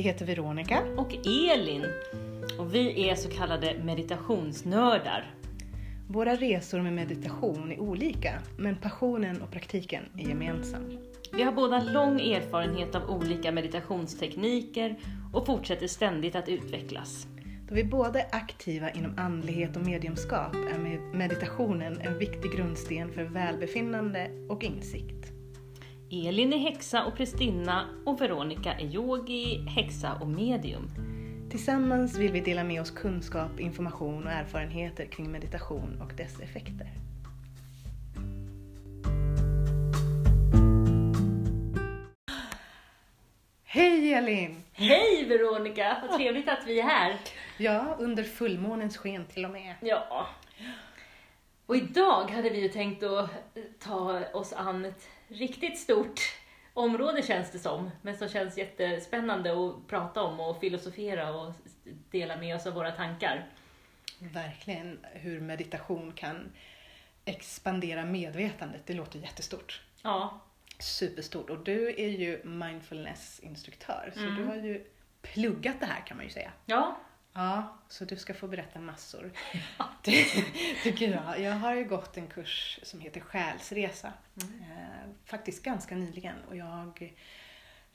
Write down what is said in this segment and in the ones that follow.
Vi heter Veronica. och Elin. Och vi är så kallade meditationsnördar. Våra resor med meditation är olika, men passionen och praktiken är gemensam. Vi har båda lång erfarenhet av olika meditationstekniker och fortsätter ständigt att utvecklas. Då vi båda är aktiva inom andlighet och mediumskap är med meditationen en viktig grundsten för välbefinnande och insikt. Elin är häxa och prästinna och Veronica är yogi, häxa och medium. Tillsammans vill vi dela med oss kunskap, information och erfarenheter kring meditation och dess effekter. Hej Elin! Hej Veronica! Vad trevligt att vi är här. Ja, under fullmånens sken till och med. Ja. Och idag hade vi ju tänkt att ta oss an ett riktigt stort område känns det som, men som känns jättespännande att prata om och filosofera och dela med oss av våra tankar. Verkligen hur meditation kan expandera medvetandet. Det låter jättestort. Ja, Superstort. Och du är ju mindfulnessinstruktör, så Mm. du har ju pluggat det här kan man ju säga. ja, Ja, så du ska få berätta massor. Det tycker jag. Jag har ju gått en kurs som heter Själsresa. Eh, faktiskt ganska nyligen och jag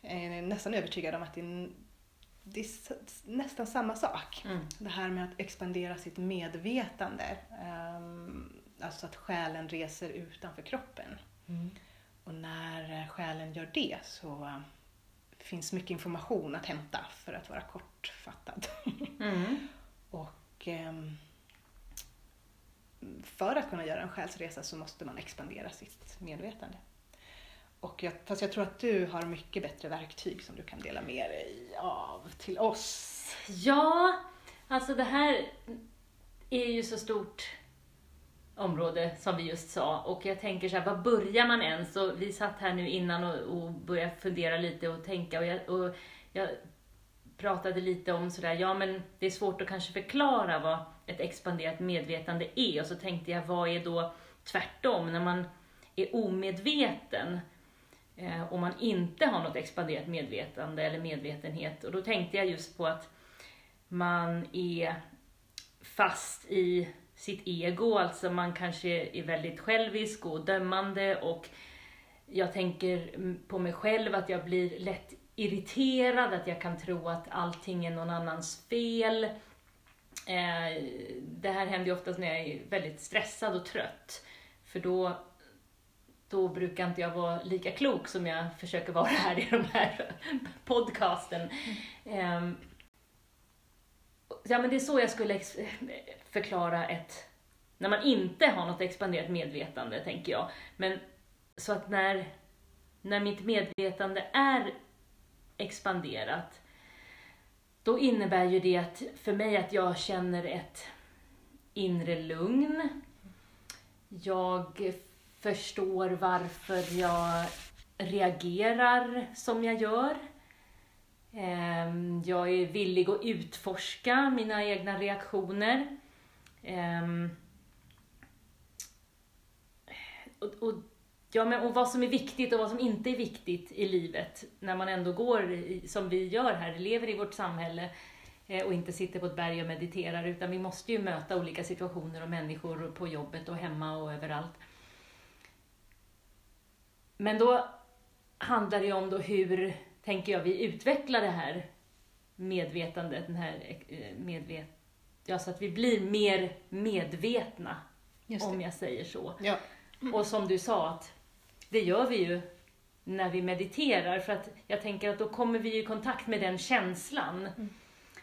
är nästan övertygad om att det är, det är nästan samma sak. mm. Det här med att expandera sitt medvetande. ehm, alltså att själen reser utanför kroppen. Och när eh, själen gör det så eh, finns mycket information att hämta för att vara kortfattad. Mm. Och ehm, för att kunna göra en själsresa så måste man expandera sitt medvetande. Och jag, fast jag tror att du har mycket bättre verktyg som du kan dela med dig av till oss. Ja, alltså det här är ju så stort område som vi just sa. Och jag tänker så här, var börjar man ens? Och vi satt här nu innan och, och började fundera lite och tänka. Och jag, och jag pratade lite om sådär, ja men det är svårt att kanske förklara vad ett expanderat medvetande är. Och så tänkte jag, vad är då tvärtom? När man är omedveten eh, och man inte har något expanderat medvetande eller medvetenhet. Och då tänkte jag just på att man är fast i sitt ego, alltså man kanske är väldigt självisk och dömande och jag tänker på mig själv att jag blir lätt irriterad, att jag kan tro att allting är någon annans fel. Eh, Det här händer ju oftast när jag är väldigt stressad och trött, för då, då brukar inte jag vara lika klok som jag försöker vara här i de här podcasten. Ehm, Ja, men det är så jag skulle förklara ett, när man inte har något expanderat medvetande, tänker jag. Men så att när, när mitt medvetande är expanderat, då innebär ju det att, för mig att jag känner ett inre lugn. Jag förstår varför jag reagerar som jag gör. Ehm, jag är villig att utforska mina egna reaktioner. Um, Och, och, ja, men, och vad som är viktigt och vad som inte är viktigt i livet när man ändå går i, som vi gör här, lever i vårt samhälle eh, och inte sitter på ett berg och mediterar utan vi måste ju möta olika situationer och människor på jobbet och hemma och överallt. Men då handlar det ju om då hur, tänker jag, vi utvecklar det här medvetandet, den här eh, medvet... Ja, så att vi blir mer medvetna, om jag säger så. Ja. Och som du sa, att det gör vi ju när vi mediterar, för att jag tänker att då kommer vi i kontakt med den känslan.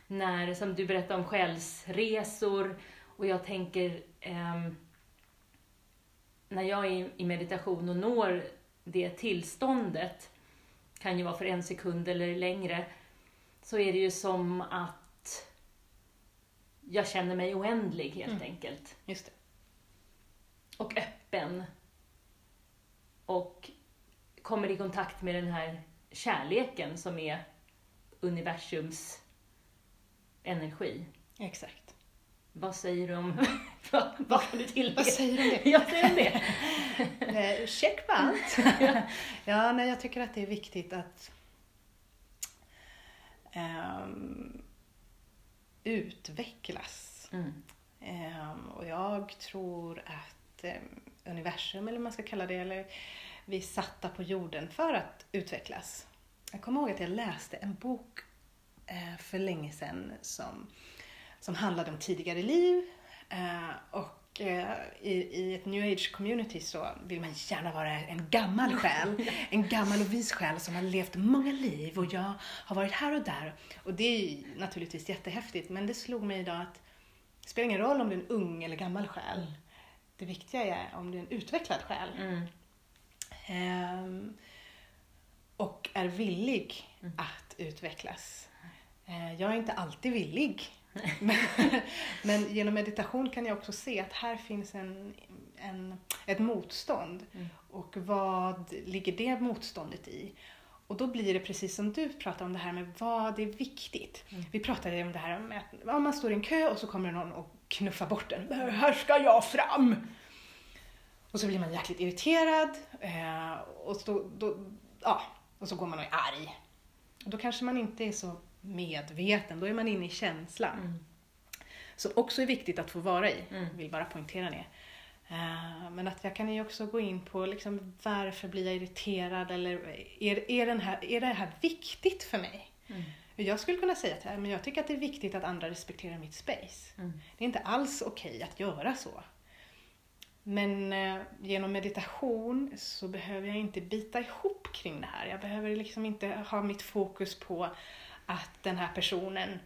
När, som du berättade om själsresor, och jag tänker, ehm, när jag är i meditation och når det tillståndet, kan ju vara för en sekund eller längre, så är det ju som att jag känner mig oändlig helt Mm. enkelt. Just det. Och öppen. Och kommer i kontakt med den här kärleken som är universums energi. Exakt. Vad säger du om... vad, vad kan du tillägga? Vad säger du om det? Jag säger det. Eh, Check på allt. ja, nej, jag tycker att det är viktigt att ehm, utvecklas. Mm. Ehm, och jag tror att ehm, universum, eller vad man ska kalla det, eller vi är satta på jorden för att utvecklas. Jag kommer ihåg att jag läste en bok eh, för länge sedan som, som handlade om tidigare liv. Eh, och i, i ett new age community så vill man gärna vara en gammal själ. En gammal och vis själ som har levt många liv och jag har varit här och där. Och det är naturligtvis jättehäftigt men det slog mig idag att det spelar ingen roll om du är en ung eller gammal själ. Det viktiga är om du är en utvecklad själ. Mm. Ehm, och är villig Mm. att utvecklas. Eh, jag är inte alltid villig. men, genom meditation kan jag också se att här finns en, en, ett motstånd. Mm. Och vad ligger det motståndet i? Och då blir det precis som du pratar om det här med vad är viktigt. Mm. Vi pratade om det här med att om man står i en kö och så kommer någon och knuffar bort en. Här ska jag fram! Och så blir man jäkligt irriterad eh, och, så, då, ja, och så går man och är arg. Och då kanske man inte är så medveten, då är man inne i känslan. Mm. Som också är viktigt att få vara i, Mm. vill bara poängtera det. Eh, men att jag kan ju också gå in på liksom, varför blir jag irriterad eller är, är, den här, är det här viktigt för mig? Mm. Jag skulle kunna säga att men jag tycker att det är viktigt att andra respekterar mitt space. Mm. Det är inte alls okej att göra så. Men eh, genom meditation så behöver jag inte bita ihop kring det här. Jag behöver liksom inte ha mitt fokus på att den här personen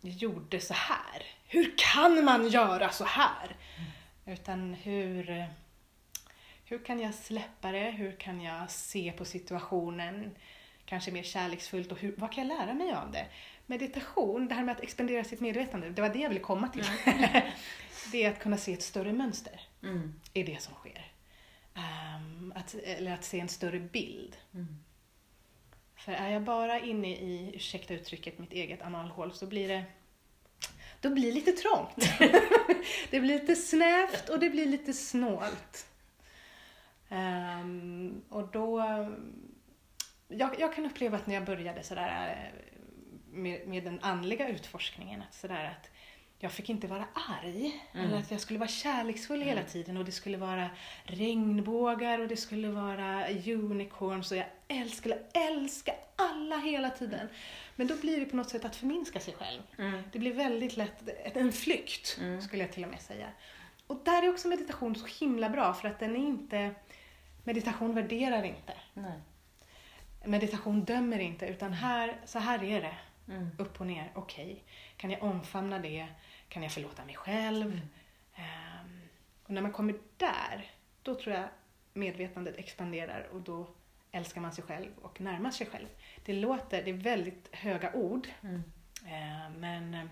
gjorde så här. Hur kan man göra så här? Utan hur, hur kan jag släppa det? Hur kan jag se på situationen kanske mer kärleksfullt och hur, vad kan jag lära mig av det? Meditation, det här med att expandera sitt medvetande, det var det jag ville komma till. det är att kunna se ett större mönster Mm. i det som sker. Ehm, att, eller att se en större bild. Mm. För är jag bara inne i, ursäkta uttrycket, mitt eget analhål så blir det då blir det lite trångt. det blir lite snävt och det blir lite snålt. Ehm, och då... Jag, jag kan uppleva att när jag började sådär eh, med, med den andliga utforskningen, att sådär att jag fick inte vara arg. Mm. Eller att jag skulle vara kärleksfull hela tiden och det skulle vara regnbågar och det skulle vara unicorns och jag älskade, älska alla hela tiden. Men då blir det på något sätt att förminska sig själv. Mm. Det blir väldigt lätt en flykt, Mm. skulle jag till och med säga. Och där är också meditation så himla bra för att den är inte... Meditation värderar inte. Nej. Meditation dömer inte, utan här, så här är det. Mm. Upp och ner, okej. Kan jag omfamna det? Kan jag förlåta mig själv? Ehm, och när man kommer där, då tror jag medvetandet expanderar och då älskar man sig själv och närmar sig själv. Det låter, det är väldigt höga ord, Mm. eh, men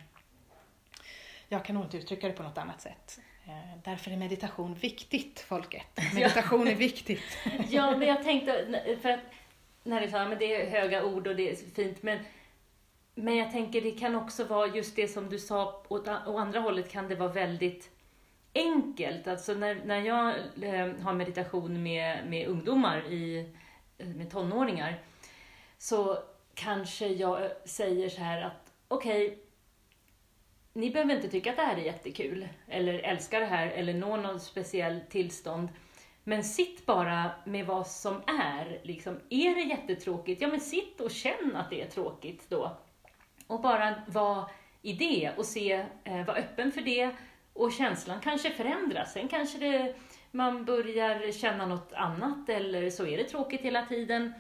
jag kan nog inte uttrycka det på något annat sätt. Eh, därför är meditation viktigt, folket. Meditation är viktigt. Ja, men jag tänkte, för att när du sa att det är höga ord och det är fint, men, men jag tänker det kan också vara just det som du sa, åt, å andra hållet kan det vara väldigt enkelt. Alltså när, när jag eh, har meditation med, med ungdomar, i, eh, med tonåringar, så kanske jag eh, säger så här att okej, ni behöver inte tycka att det här är jättekul, eller älska det här, eller nå något speciellt tillstånd. Men sitt bara med vad som är. Liksom, är det jättetråkigt, ja men sitt och känn att det är tråkigt då. Och bara vara i det och se, eh, vara öppen för det. Och känslan kanske förändras. Sen kanske det, man börjar känna något annat eller så är det tråkigt hela tiden.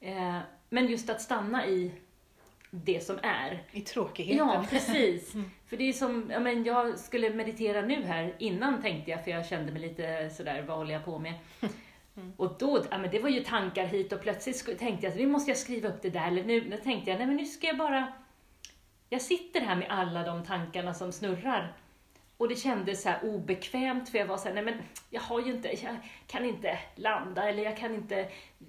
Eh, men just att stanna i det som är. I tråkigheten. Ja, precis. För det är som, ja, men jag skulle meditera nu här, innan tänkte jag, för jag kände mig lite sådär, vad håller jag på med? Och då, ja men det var ju tankar hit och plötsligt tänkte jag att nu måste jag skriva upp det där, eller nu, nu tänkte jag, nej men nu ska jag bara, jag sitter här med alla de tankarna som snurrar. Och det kändes så här obekvämt, för jag var så här, nej men jag har ju inte, jag kan inte landa, eller jag kan inte,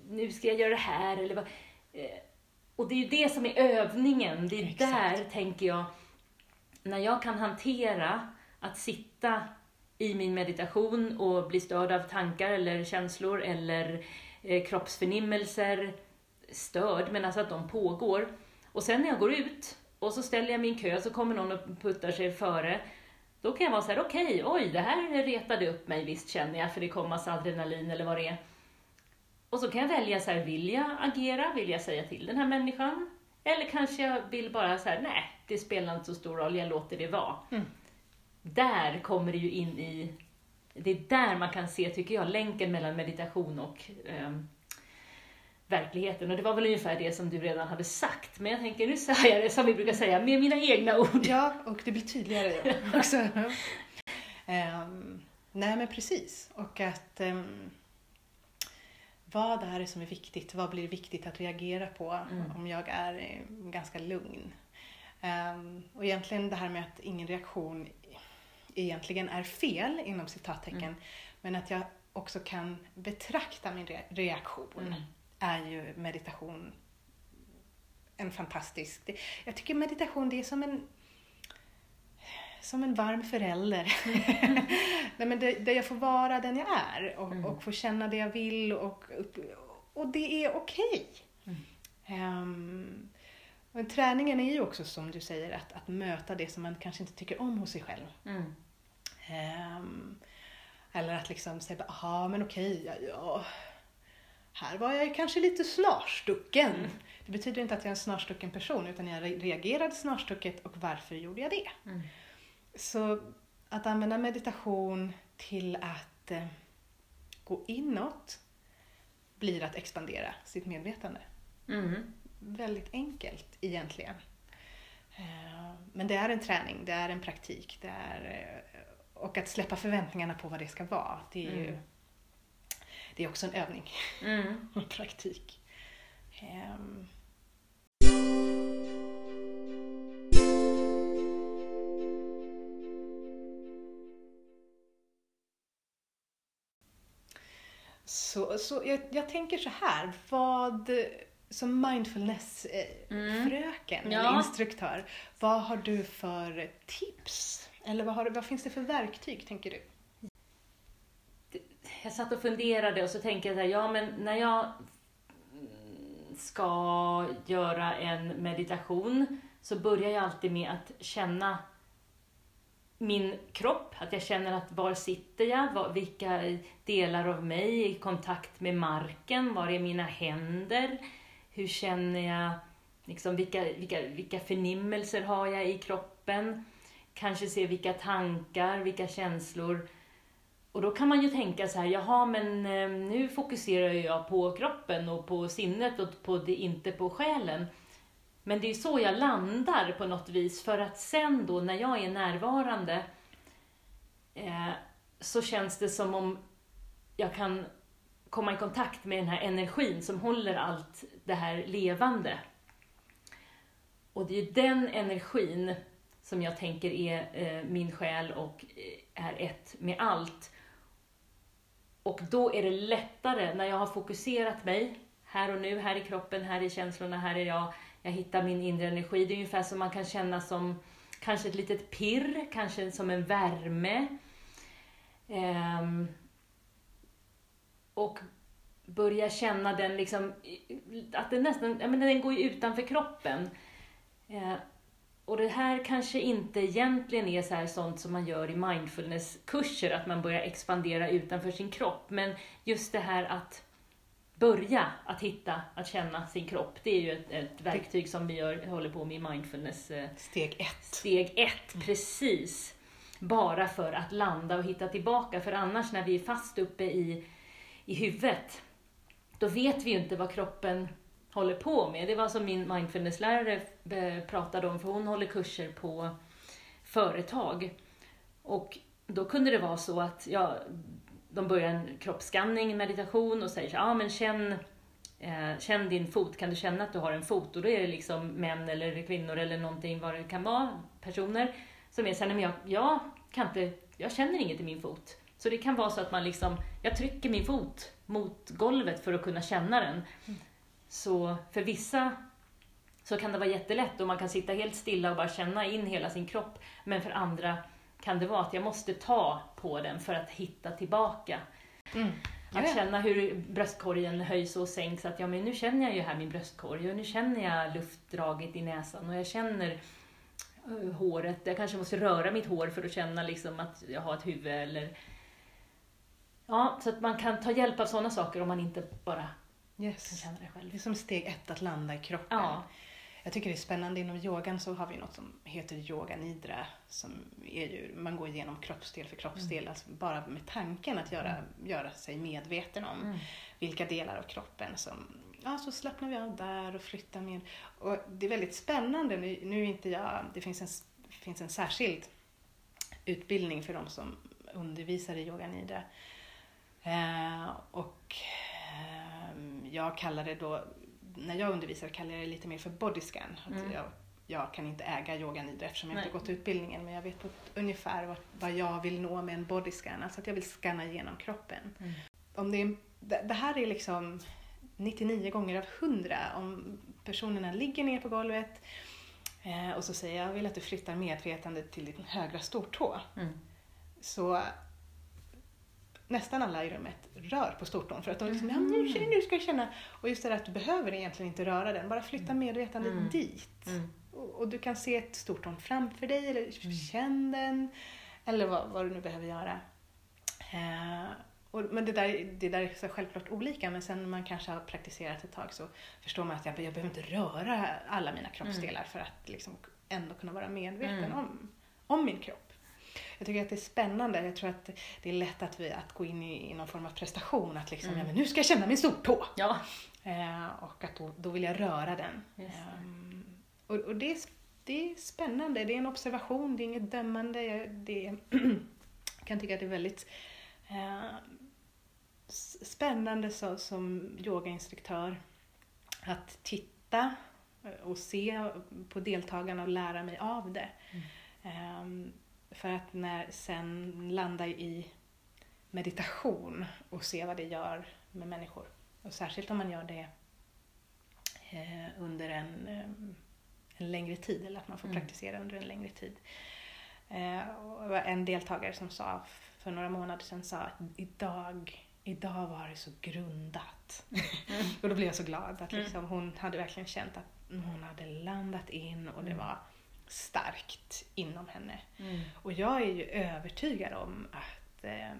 nu ska jag göra det här, eller vad. Eh, Och det är ju det som är övningen, det är Exakt. där, tänker jag, när jag kan hantera att sitta i min meditation och bli störd av tankar eller känslor eller eh, kroppsförnimmelser, störd, men alltså att de pågår. Och sen när jag går ut och så ställer jag min kö så kommer någon och puttar sig före. Då kan jag vara så här, okej, okay, oj, det här retade upp mig visst känner jag, för det kom massa adrenalin eller vad det är. Och så kan jag välja så här, vill jag agera? Vill jag säga till den här människan? Eller kanske jag vill bara så här, nej, det spelar inte så stor roll, jag låter det vara. Mm. Där kommer det ju in i, det är där man kan se, tycker jag, länken mellan meditation och um, verkligheten. Och det var väl ungefär det som du redan hade sagt, men jag tänker nu säger jag det som vi brukar säga, med mina egna ord. Ja, och det blir tydligare också. um, nej men precis, och att um, vad är det som är viktigt? Vad blir viktigt att reagera på mm. om jag är ganska lugn? Um, och egentligen det här med att ingen reaktion egentligen är fel inom citattecken, mm. men att jag också kan betrakta min re reaktion mm. Är ju meditation en fantastisk... Jag tycker meditation det är som en som en varm förälder. Mm. Nej, men det, där jag får vara den jag är och, mm. och få känna det jag vill och, och det är okej. Okay. Um, ehm, träningen är ju också som du säger att, att möta det som man kanske inte tycker om hos sig själv. Mm. Um, eller att liksom säga, aha men okej, ja, ja, här var jag kanske lite snarstucken. Mm. Det betyder inte att jag är en snarstucken person utan jag reagerade snarstucket och varför gjorde jag det? Mm. Så att använda meditation till att eh, gå inåt blir att expandera sitt medvetande. Mm. Väldigt enkelt egentligen. Eh, men det är en träning, det är en praktik. Det är, eh, och att släppa förväntningarna på vad det ska vara, det är mm. ju det är också en övning mm. och praktik. Um, Så, så jag, jag tänker så här, vad som mindfulness-fröken mm. eller instruktör, vad har du för tips? Eller vad, har, vad finns det för verktyg, tänker du? Jag satt och funderade och så tänkte jag så här, ja men när jag ska göra en meditation så börjar jag alltid med att känna min kropp, att jag känner att var sitter jag, var, vilka delar av mig är i kontakt med marken, var är mina händer, hur känner jag, liksom, vilka, vilka, vilka förnimmelser har jag i kroppen, kanske se vilka tankar, vilka känslor. Och då kan man ju tänka så här, jaha men eh, nu fokuserar jag på kroppen och på sinnet och på det, inte på själen. Men det är så jag landar på något vis, för att sen då när jag är närvarande eh, så känns det som om jag kan komma i kontakt med den här energin som håller allt det här levande. Och det är den energin som jag tänker är eh, min själ och eh, är ett med allt. Och då är det lättare när jag har fokuserat mig här och nu, här i kroppen, här i känslorna, här är jag, jag hittar min inre energi. Det är ungefär som man kan känna som kanske ett litet pirr, kanske som en värme. Um, och börja känna den liksom, att den nästan, ja men den går ju utanför kroppen. Uh, och det här kanske inte egentligen är så här sånt som man gör i mindfulness-kurser, att man börjar expandera utanför sin kropp, men just det här att börja att hitta, att känna sin kropp. Det är ju ett, ett verktyg som vi gör, håller på med i mindfulness. Eh, steg ett. Steg ett, mm. precis. Bara för att landa och hitta tillbaka, för annars när vi är fast uppe i, i huvudet, då vet vi ju inte vad kroppen håller på med. Det var som min mindfulnesslärare eh, pratade om, för hon håller kurser på företag. Och då kunde det vara så att ja, de börjar en kroppsskanning, meditation och säger så ja men känn, eh, känn din fot, kan du känna att du har en fot? Och då är det liksom män eller kvinnor eller någonting vad det kan vara, personer som är såhär, men jag, jag kan inte, jag känner inget i min fot. Så det kan vara så att man liksom, jag trycker min fot mot golvet för att kunna känna den. Mm. Så för vissa så kan det vara jättelätt och man kan sitta helt stilla och bara känna in hela sin kropp. Men för andra kan det vara att jag måste ta på den för att hitta tillbaka. Mm. Att känna hur bröstkorgen höjs och sänks. Att ja, men nu känner jag ju här min bröstkorg och nu känner jag luftdraget i näsan och jag känner eh, håret. Jag kanske måste röra mitt hår för att känna liksom att jag har ett huvud eller... Ja, så att man kan ta hjälp av sådana saker om man inte bara kan Yes. känna det själv. Det är som steg ett att landa i kroppen. Ja. Jag tycker det är spännande. Inom yogan så har vi något som heter yoga nidra. Som är ju, man går igenom kroppsdel för kroppsdel. Alltså bara med tanken att göra, göra sig medveten om Mm. vilka delar av kroppen som Ja, så slappnar vi av där och flyttar med. Och det är väldigt spännande. Nu, nu inte jag, det finns en, finns en särskild utbildning för de som undervisar i yoga nidra. Eh, och jag kallar det då, när jag undervisar kallar jag det lite mer för bodyscan. Mm. Jag, jag kan inte äga yoga nidra eftersom jag Nej. inte gått utbildningen men jag vet på ett, ungefär vad, vad jag vill nå med en bodyscan. Alltså att jag vill scanna igenom kroppen. Mm. Om det, är, det, det här är liksom 99 gånger av 100 om personerna ligger ner på golvet eh, och så säger jag, jag vill att du flyttar medvetandet till din högra stortå. Mm. Så nästan alla i rummet rör på stortån för att de liksom, ja, Mhm. nu, nu ska jag känna. Och just det där att du behöver egentligen inte röra den, bara flytta medvetandet Mm. dit. Mm. Och, och du kan se ett stortån framför dig eller känn den. Eller vad, vad du nu behöver göra. Eh, och, men det där, det där är så självklart olika men sen när man kanske har praktiserat ett tag så förstår man att jag, jag behöver inte röra alla mina kroppsdelar för att liksom ändå kunna vara medveten Mm. om, om min kropp. Jag tycker att det är spännande. Jag tror att det är lätt att, vi, att gå in i, i någon form av prestation. Att liksom, Mm. ja, men nu ska jag känna min stortå. Ja, Eh, och att då, då vill jag röra den. Det. Ehm, och och det, är, det är spännande, det är en observation, det är inget dömande. Jag- Det är, kan tycka att det är väldigt eh, spännande så, som yogainstruktör att titta och se på deltagarna och lära mig av det. Ehm, för att när sen landa i meditation och se vad det gör med människor. Och särskilt om man gör det eh, under en, eh, en längre tid eller att man får Mm. praktisera under en längre tid. Eh, och en deltagare som sa för några månader sedan sa att idag, idag var det så grundat. och då blev jag så glad att Mm. liksom, hon hade verkligen känt att hon hade landat in och det Mm. var starkt inom henne. Mm. Och jag är ju övertygad om att eh,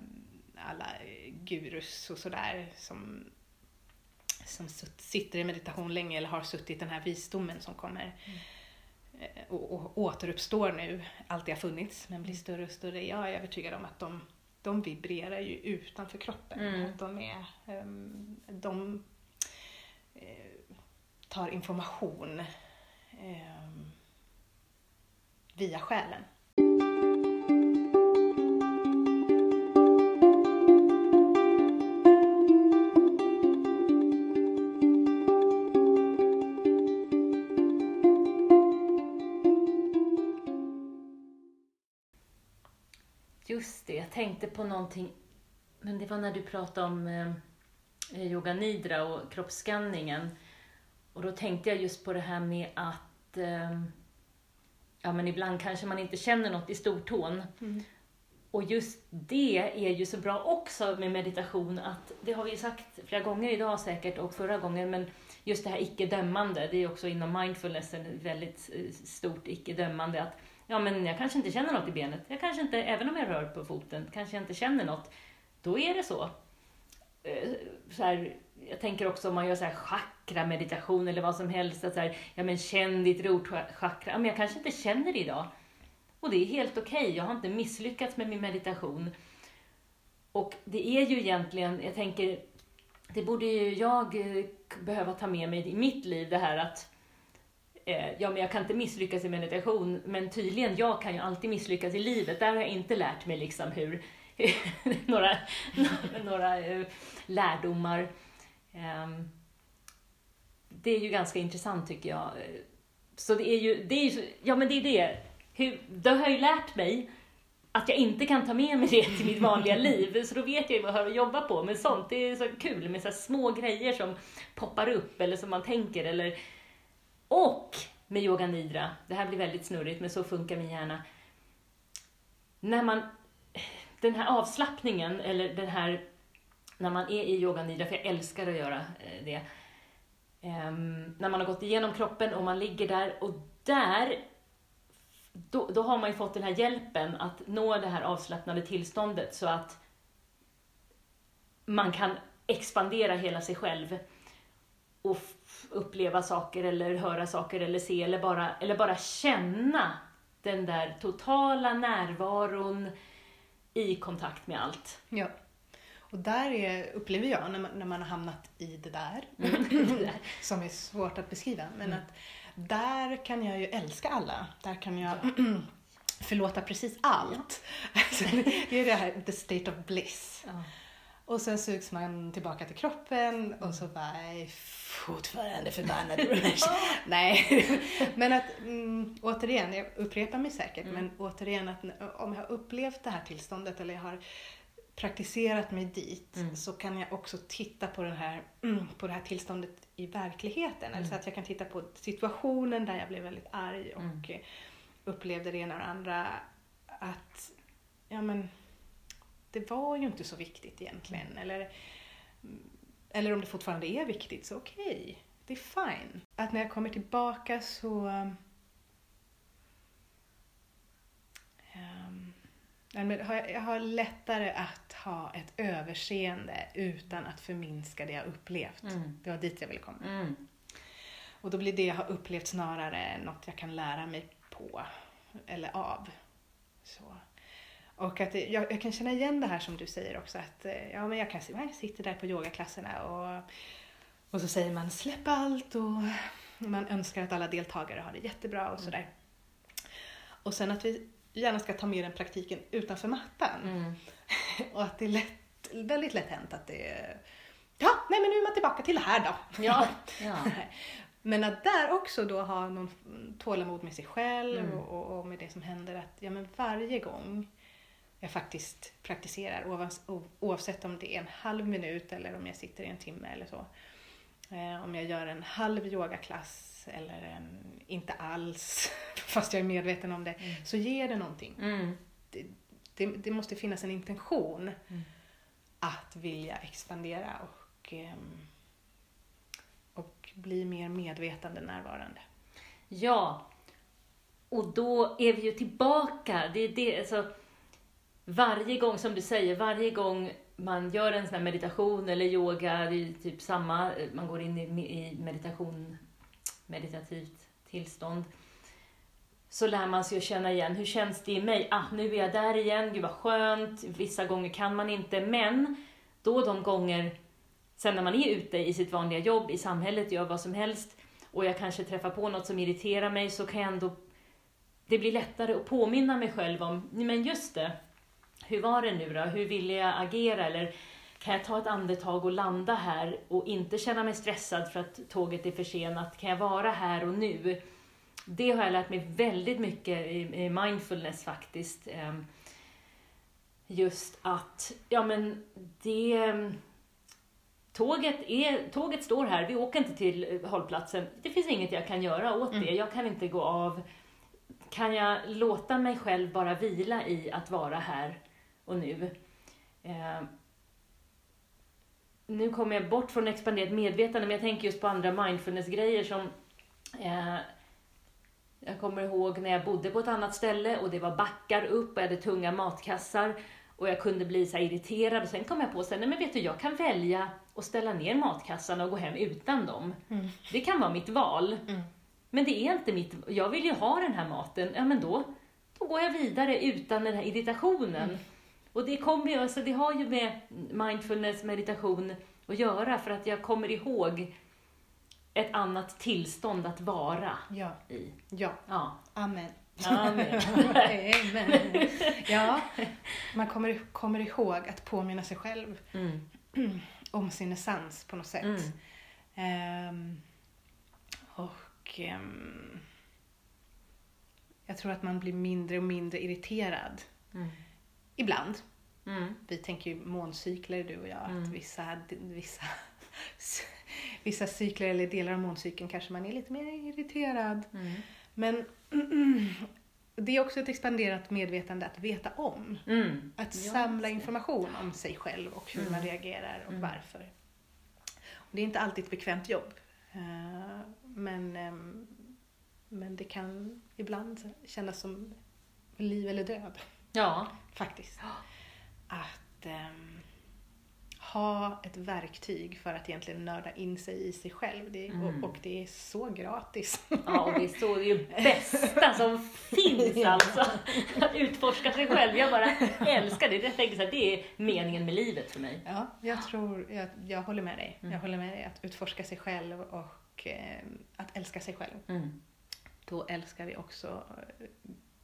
alla gurus och sådär som, som sitter i meditation länge eller har suttit den här visdomen som kommer eh, och, och återuppstår nu, alltid har funnits men blir större och större. Jag är övertygad om att de, de vibrerar ju utanför kroppen. Mm. Att de är, ehm, de eh, tar information ehm, via själen. Just det, jag tänkte på någonting, men det var när du pratade om eh, eh yoga nidra och kroppsskanningen. Och då tänkte jag just på det här med att eh, ja, men ibland kanske man inte känner något i stortån. Och just det är ju så bra också med meditation att, det har vi ju sagt flera gånger idag säkert och förra gången, men just det här icke-dömande, det är också inom mindfulness ett väldigt eh, stort icke-dömande att ja men jag kanske inte känner något i benet, jag kanske inte, även om jag rör på foten, kanske jag inte känner något. Då är det så. Eh, så här, jag tänker också om man gör så här chakra-meditation eller vad som helst, att så här, ja men känn ditt rotchakra, ja, men jag kanske inte känner det idag. Och det är helt okej, jag har inte misslyckats med min meditation. Och det är ju egentligen, jag tänker, det borde ju jag eh, behöva ta med mig i mitt liv, det här att eh, ja, men jag kan inte misslyckas i meditation, men tydligen, jag kan ju alltid misslyckas i livet. Där har jag inte lärt mig liksom hur, några, några några lärdomar. Ehm, det är ju ganska intressant tycker jag. Så det är ju, det är ju ja men det är det. Hur, då har ju lärt mig att jag inte kan ta med mig det till mitt vanliga liv. Så då vet jag ju vad jag har att jobba på. Men sånt, det är så kul med så små grejer som poppar upp eller som man tänker. Eller... Och med yoga nidra, det här blir väldigt snurrigt men så funkar min hjärna. När man, den här avslappningen eller den här när man är i yoga nidra, för jag älskar att göra eh, det, ehm, när man har gått igenom kroppen och man ligger där och där då, då har man ju fått den här hjälpen att nå det här avslappnade tillståndet så att man kan expandera hela sig själv och uppleva saker eller höra saker eller se eller bara, eller bara känna den där totala närvaron i kontakt med allt. Ja. Och där är, upplever jag, när man, när man har hamnat i det där, som är svårt att beskriva, men att där kan jag ju älska alla. Där kan jag förlåta precis allt. Alltså, det är det här, the state of bliss. Ja. Och sen sugs man tillbaka till kroppen och så bara, "Jag är fortfarande förbannad. Nej, men att mm, återigen, jag upprepar mig säkert, men återigen att om jag har upplevt det här tillståndet eller jag har praktiserat mig dit Mm. så kan jag också titta på, den här, mm, på det här tillståndet i verkligheten. Alltså att jag kan titta på situationen där jag blev väldigt arg och Mm. eh, upplevde det ena och det andra. Att, ja men, det var ju inte så viktigt egentligen. Eller, eller om det fortfarande är viktigt, så okej. det är fine. Att när jag kommer tillbaka så... har jag, jag har lättare att ha ett överseende utan att förminska det jag upplevt. Mm. Det var dit jag ville komma. Mm. Och då blir det jag har upplevt snarare något jag kan lära mig på eller av. Så. Och att jag, jag kan känna igen det här som du säger också att eh, ja, men jag, kan, jag sitter där på yogaklasserna och, och så säger man släpp allt och man önskar att alla deltagare har det jättebra och sådär. Och sen att vi gärna ska ta med den praktiken utanför mattan. Mm. Och att det är lätt, väldigt lätt hänt att det är Ja, nej men nu är man tillbaka till det här då. Ja. ja. Men att där också då ha någon tålamod med sig själv Mm. och, och, med det som händer. Att ja, men varje gång jag faktiskt praktiserar, oavs- oavsett om det är en halv minut eller om jag sitter i en timme eller så. Eh, om jag gör en halv yogaklass eller en, inte alls, fast jag är medveten om det, så ger det någonting. Mm. Det, det, det måste finnas en intention Mm. att vilja expandera och, ehm, och bli mer medvetande närvarande. Ja, och då är vi ju tillbaka. Det är det, alltså, varje gång, som du säger, varje gång man gör en sån här meditation eller yoga, det är ju typ samma, eh, man går in i, meditation, meditativt tillstånd, så lär man sig att känna igen, hur känns det i mig? Ah, nu är jag där igen, gud vad skönt. Vissa gånger kan man inte, men då de gånger, sen när man är ute i sitt vanliga jobb, i samhället, gör vad som helst, och jag kanske träffar på något som irriterar mig, så kan jag ändå, det blir lättare att påminna mig själv om, "Nej, men just det, hur var det nu då? Hur ville jag agera? Eller kan jag ta ett andetag och landa här och inte känna mig stressad för att tåget är försenat? Kan jag vara här och nu? Det har jag lärt mig väldigt mycket i, mindfulness faktiskt. Ehm, Just att, ja men det... ehm, Tåget, är, tåget står här, vi åker inte till hållplatsen. Det finns inget jag kan göra åt det. Jag kan inte gå av. Kan jag låta mig själv bara vila i att vara här och nu? Eh, nu kommer jag bort från expanderat medvetande, men jag tänker just på andra mindfulness-grejer som eh, jag kommer ihåg när jag bodde på ett annat ställe och det var backar upp och jag hade tunga matkassar och jag kunde bli så irriterad och sen kom jag på att men vet du, jag kan välja att ställa ner matkassarna och gå hem utan dem. Det kan vara mitt val. Mm. Men det är inte mitt, jag vill ju ha den här maten, ja men då, då går jag vidare utan den här irritationen. Och det kommer ju, alltså det har ju med mindfulness, meditation att göra för att jag kommer ihåg ett annat tillstånd att vara Ja, i. ja, Ja. amen. Amen. Amen. Ja, man kommer, kommer ihåg att påminna sig själv Mm. om sin essens på något sätt. Mm. Ehm, och ehm, jag tror att man blir mindre och mindre irriterad. Mm. Ibland. Mm. Vi tänker ju måncykler du och jag, att Mm. vissa, vissa, vissa cykler eller delar av måncykeln kanske man är lite mer irriterad. Mm. Men det är också ett expanderat medvetande att veta om. Mm. Att Ja, samla information om sig själv och hur Mm. man reagerar och Mm. varför. Och det är inte alltid ett bekvämt jobb. Eh, men, ehm, men det kan ibland kännas som liv eller död, Ja. faktiskt. Att ehm, ha ett verktyg för att egentligen nörda in sig i sig själv. Det, Mm. och, och det är så gratis. Ja, och det är så, det är ju bästa som finns alltså. Att utforska sig själv. Jag bara älskar det. Jag tänker här, det är meningen med livet för mig. Ja, jag tror, jag, jag håller med dig. Mm. Jag håller med dig att utforska sig själv och eh, att älska sig själv. Mm. Då älskar vi också eh,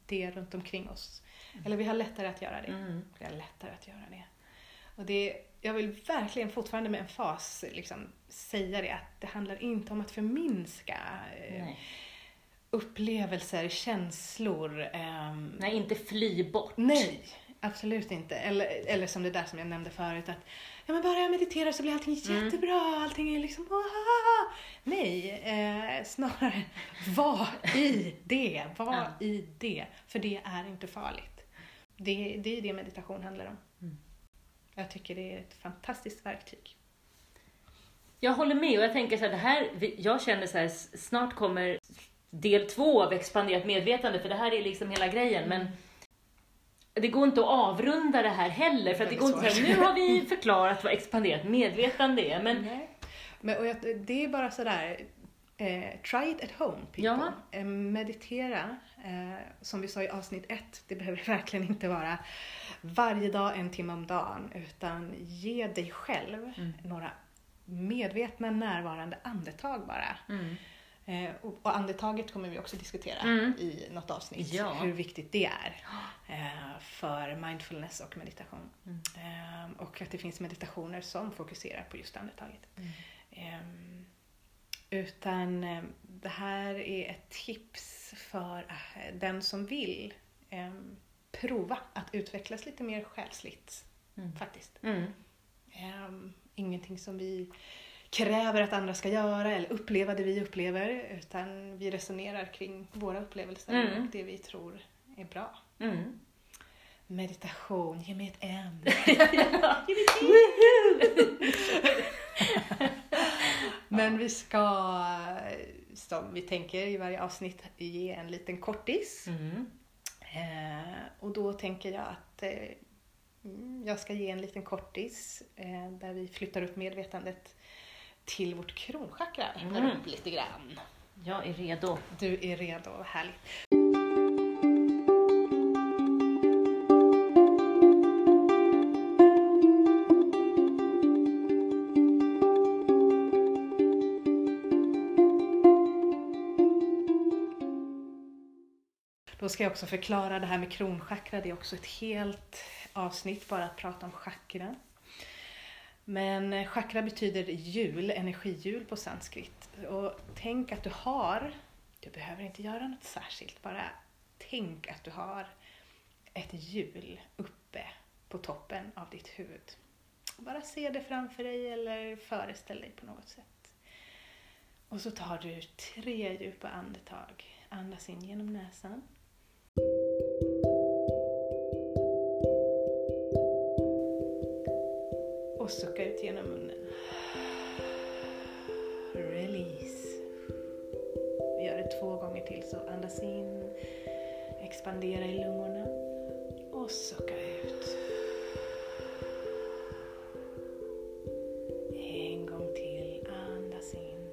det runt omkring oss. Eller vi har lättare att göra det. Mm. Vi har lättare att göra det. Och det, jag vill verkligen fortfarande med en fas liksom, säga det att det handlar inte om att förminska eh, upplevelser, känslor. ehm, Nej, inte fly bort. Nej, absolut inte. Eller, eller som det där som jag nämnde förut att ja, men bara jag mediterar så blir allting Mm. jättebra, allting är liksom ah! Nej, eh, snarare var i det, var Ja. i det. För det är inte farligt. Det, det är det meditation handlar om. Mm. Jag tycker det är ett fantastiskt verktyg. Jag håller med och jag tänker så här, det här, jag känner så här, snart kommer del två av expanderat medvetande, för det här är liksom hela grejen, men det går inte att avrunda det här heller, för att det går inte här, nu har vi förklarat vad expanderat medvetande är, men Nej. Men, och jag, det är bara sådär, eh, try it at home people. Eh, meditera, eh, som vi sa i avsnitt ett, det behöver verkligen inte vara varje dag en timme om dagen, utan ge dig själv Mm. några medvetna närvarande andetag bara. mm. Eh, och, och andetaget kommer vi också diskutera Mm. i något avsnitt, Ja. hur viktigt det är eh, för mindfulness och meditation. Mm. Eh, och att det finns meditationer som fokuserar på just andetaget. Mm. Ehm, utan eh, det här är ett tips för eh, den som vill ehm, prova att utvecklas lite mer själsligt Mm. faktiskt. Mm. Ehm, ingenting som vi kräver att andra ska göra eller uppleva det vi upplever utan vi resonerar kring våra upplevelser Mm. och det vi tror är bra. Mm. Meditation, ge mig ett M. Men vi ska, som vi tänker i varje avsnitt, ge en liten kortis. Mm. Eh, och då tänker jag att eh, jag ska ge en liten kortis eh, där vi flyttar upp medvetandet till vårt kronchakra. Öppnar Mm. upp lite grann. Jag är redo. Du är redo, härligt. Då ska jag också förklara det här med kronchakra. Det är också ett helt avsnitt bara att prata om chakra. Men eh, chakra betyder hjul, energihjul på sanskrit. Och tänk att du har, du behöver inte göra något särskilt, bara tänk att du har ett hjul uppe på toppen av ditt huvud. Bara se det framför dig eller föreställ dig på något sätt. Och så tar du tre djupa andetag. Andas in genom näsan. Och sucka ut genom munnen. Release. Vi gör det två gånger till så andas in, expandera i lungorna och sucka ut. En gång till, andas in.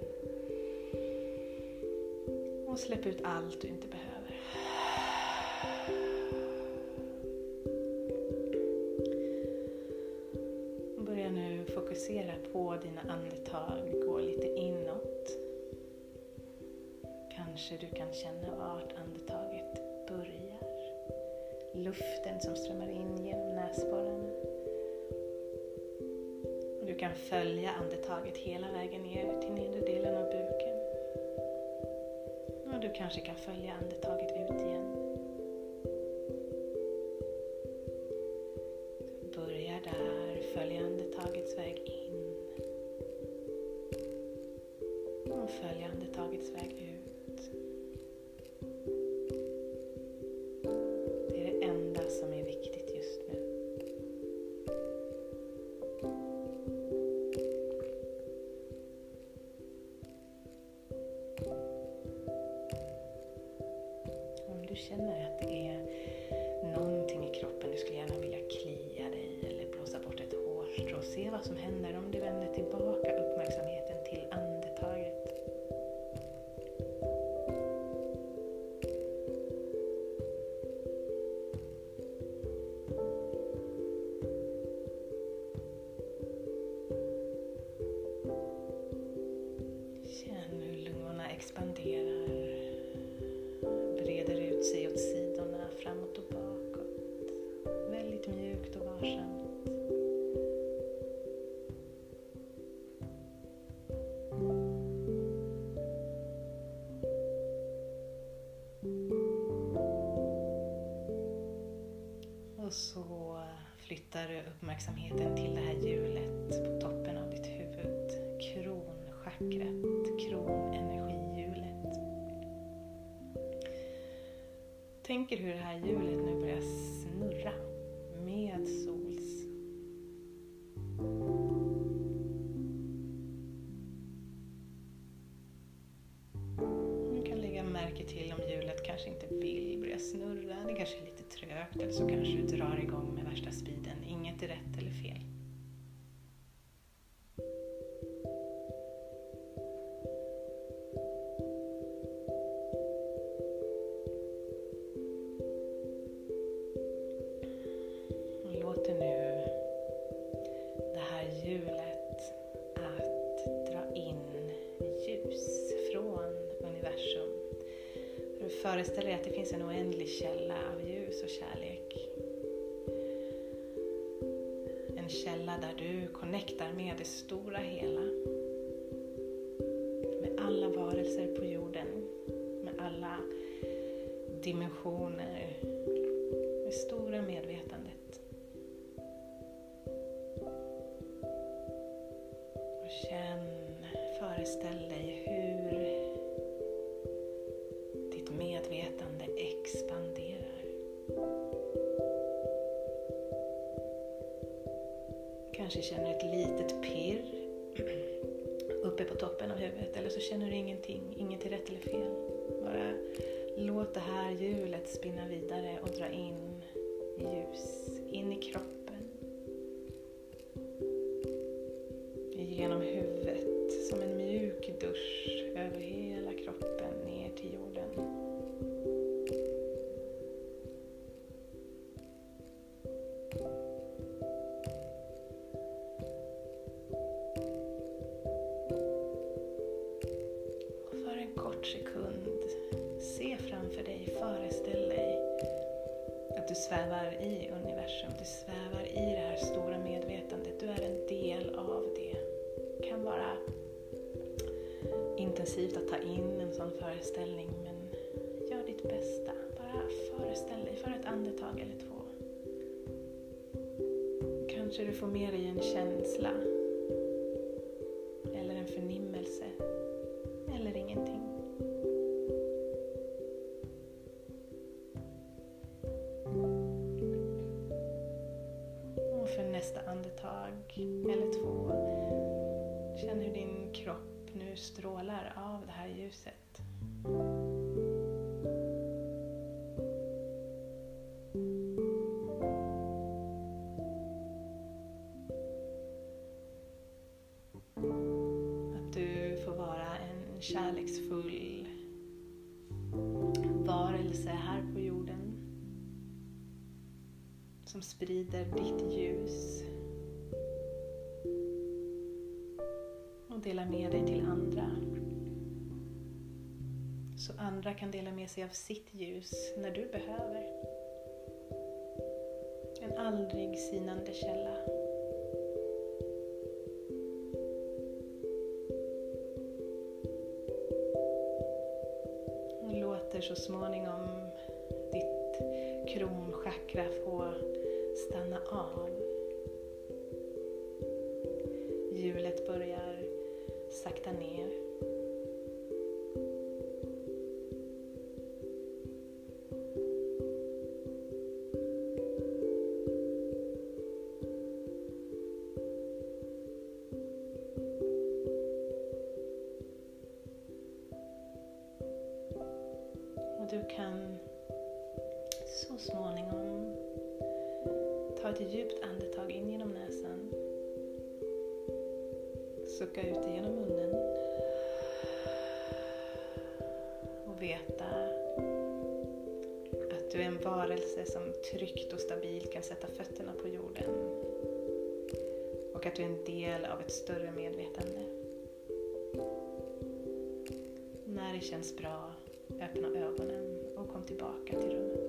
Och släpp ut allt du inte behöver. Känna vart andetaget börjar. Luften som strömmar in genom näsborrarna. Och Du kan följa andetaget hela vägen ner till nedre delen av buken. Och du kanske kan följa andetaget ut igen. Som händer om du vänder tillbaka. Uppmärksamheten till det här hjulet på toppen av ditt huvud. Kronchakrat, kronenergihjulet. Tänker hur det här hjulet nu börjar snurra med sols. Du kan lägga märke till om hjulet kanske inte vill snurra. Det kanske är lite trögt eller så kanske du drar igång med värsta speeden. Inget är rätt eller fel. Kanske känner ett litet pirr uppe på toppen av huvudet eller så känner du ingenting, inget är rätt eller fel. Bara låt det här hjulet spinna vidare och dra in ljus in i kroppen. Som sprider ditt ljus och delar med dig till andra. Så andra kan dela med sig av sitt ljus när du behöver. En aldrig sinande källa. Och låter så småningom ditt kronchakra få stanna av. Hjulet börjar sakta ner. ett större medvetande. När det känns bra, öppna ögonen och kom tillbaka till rummet.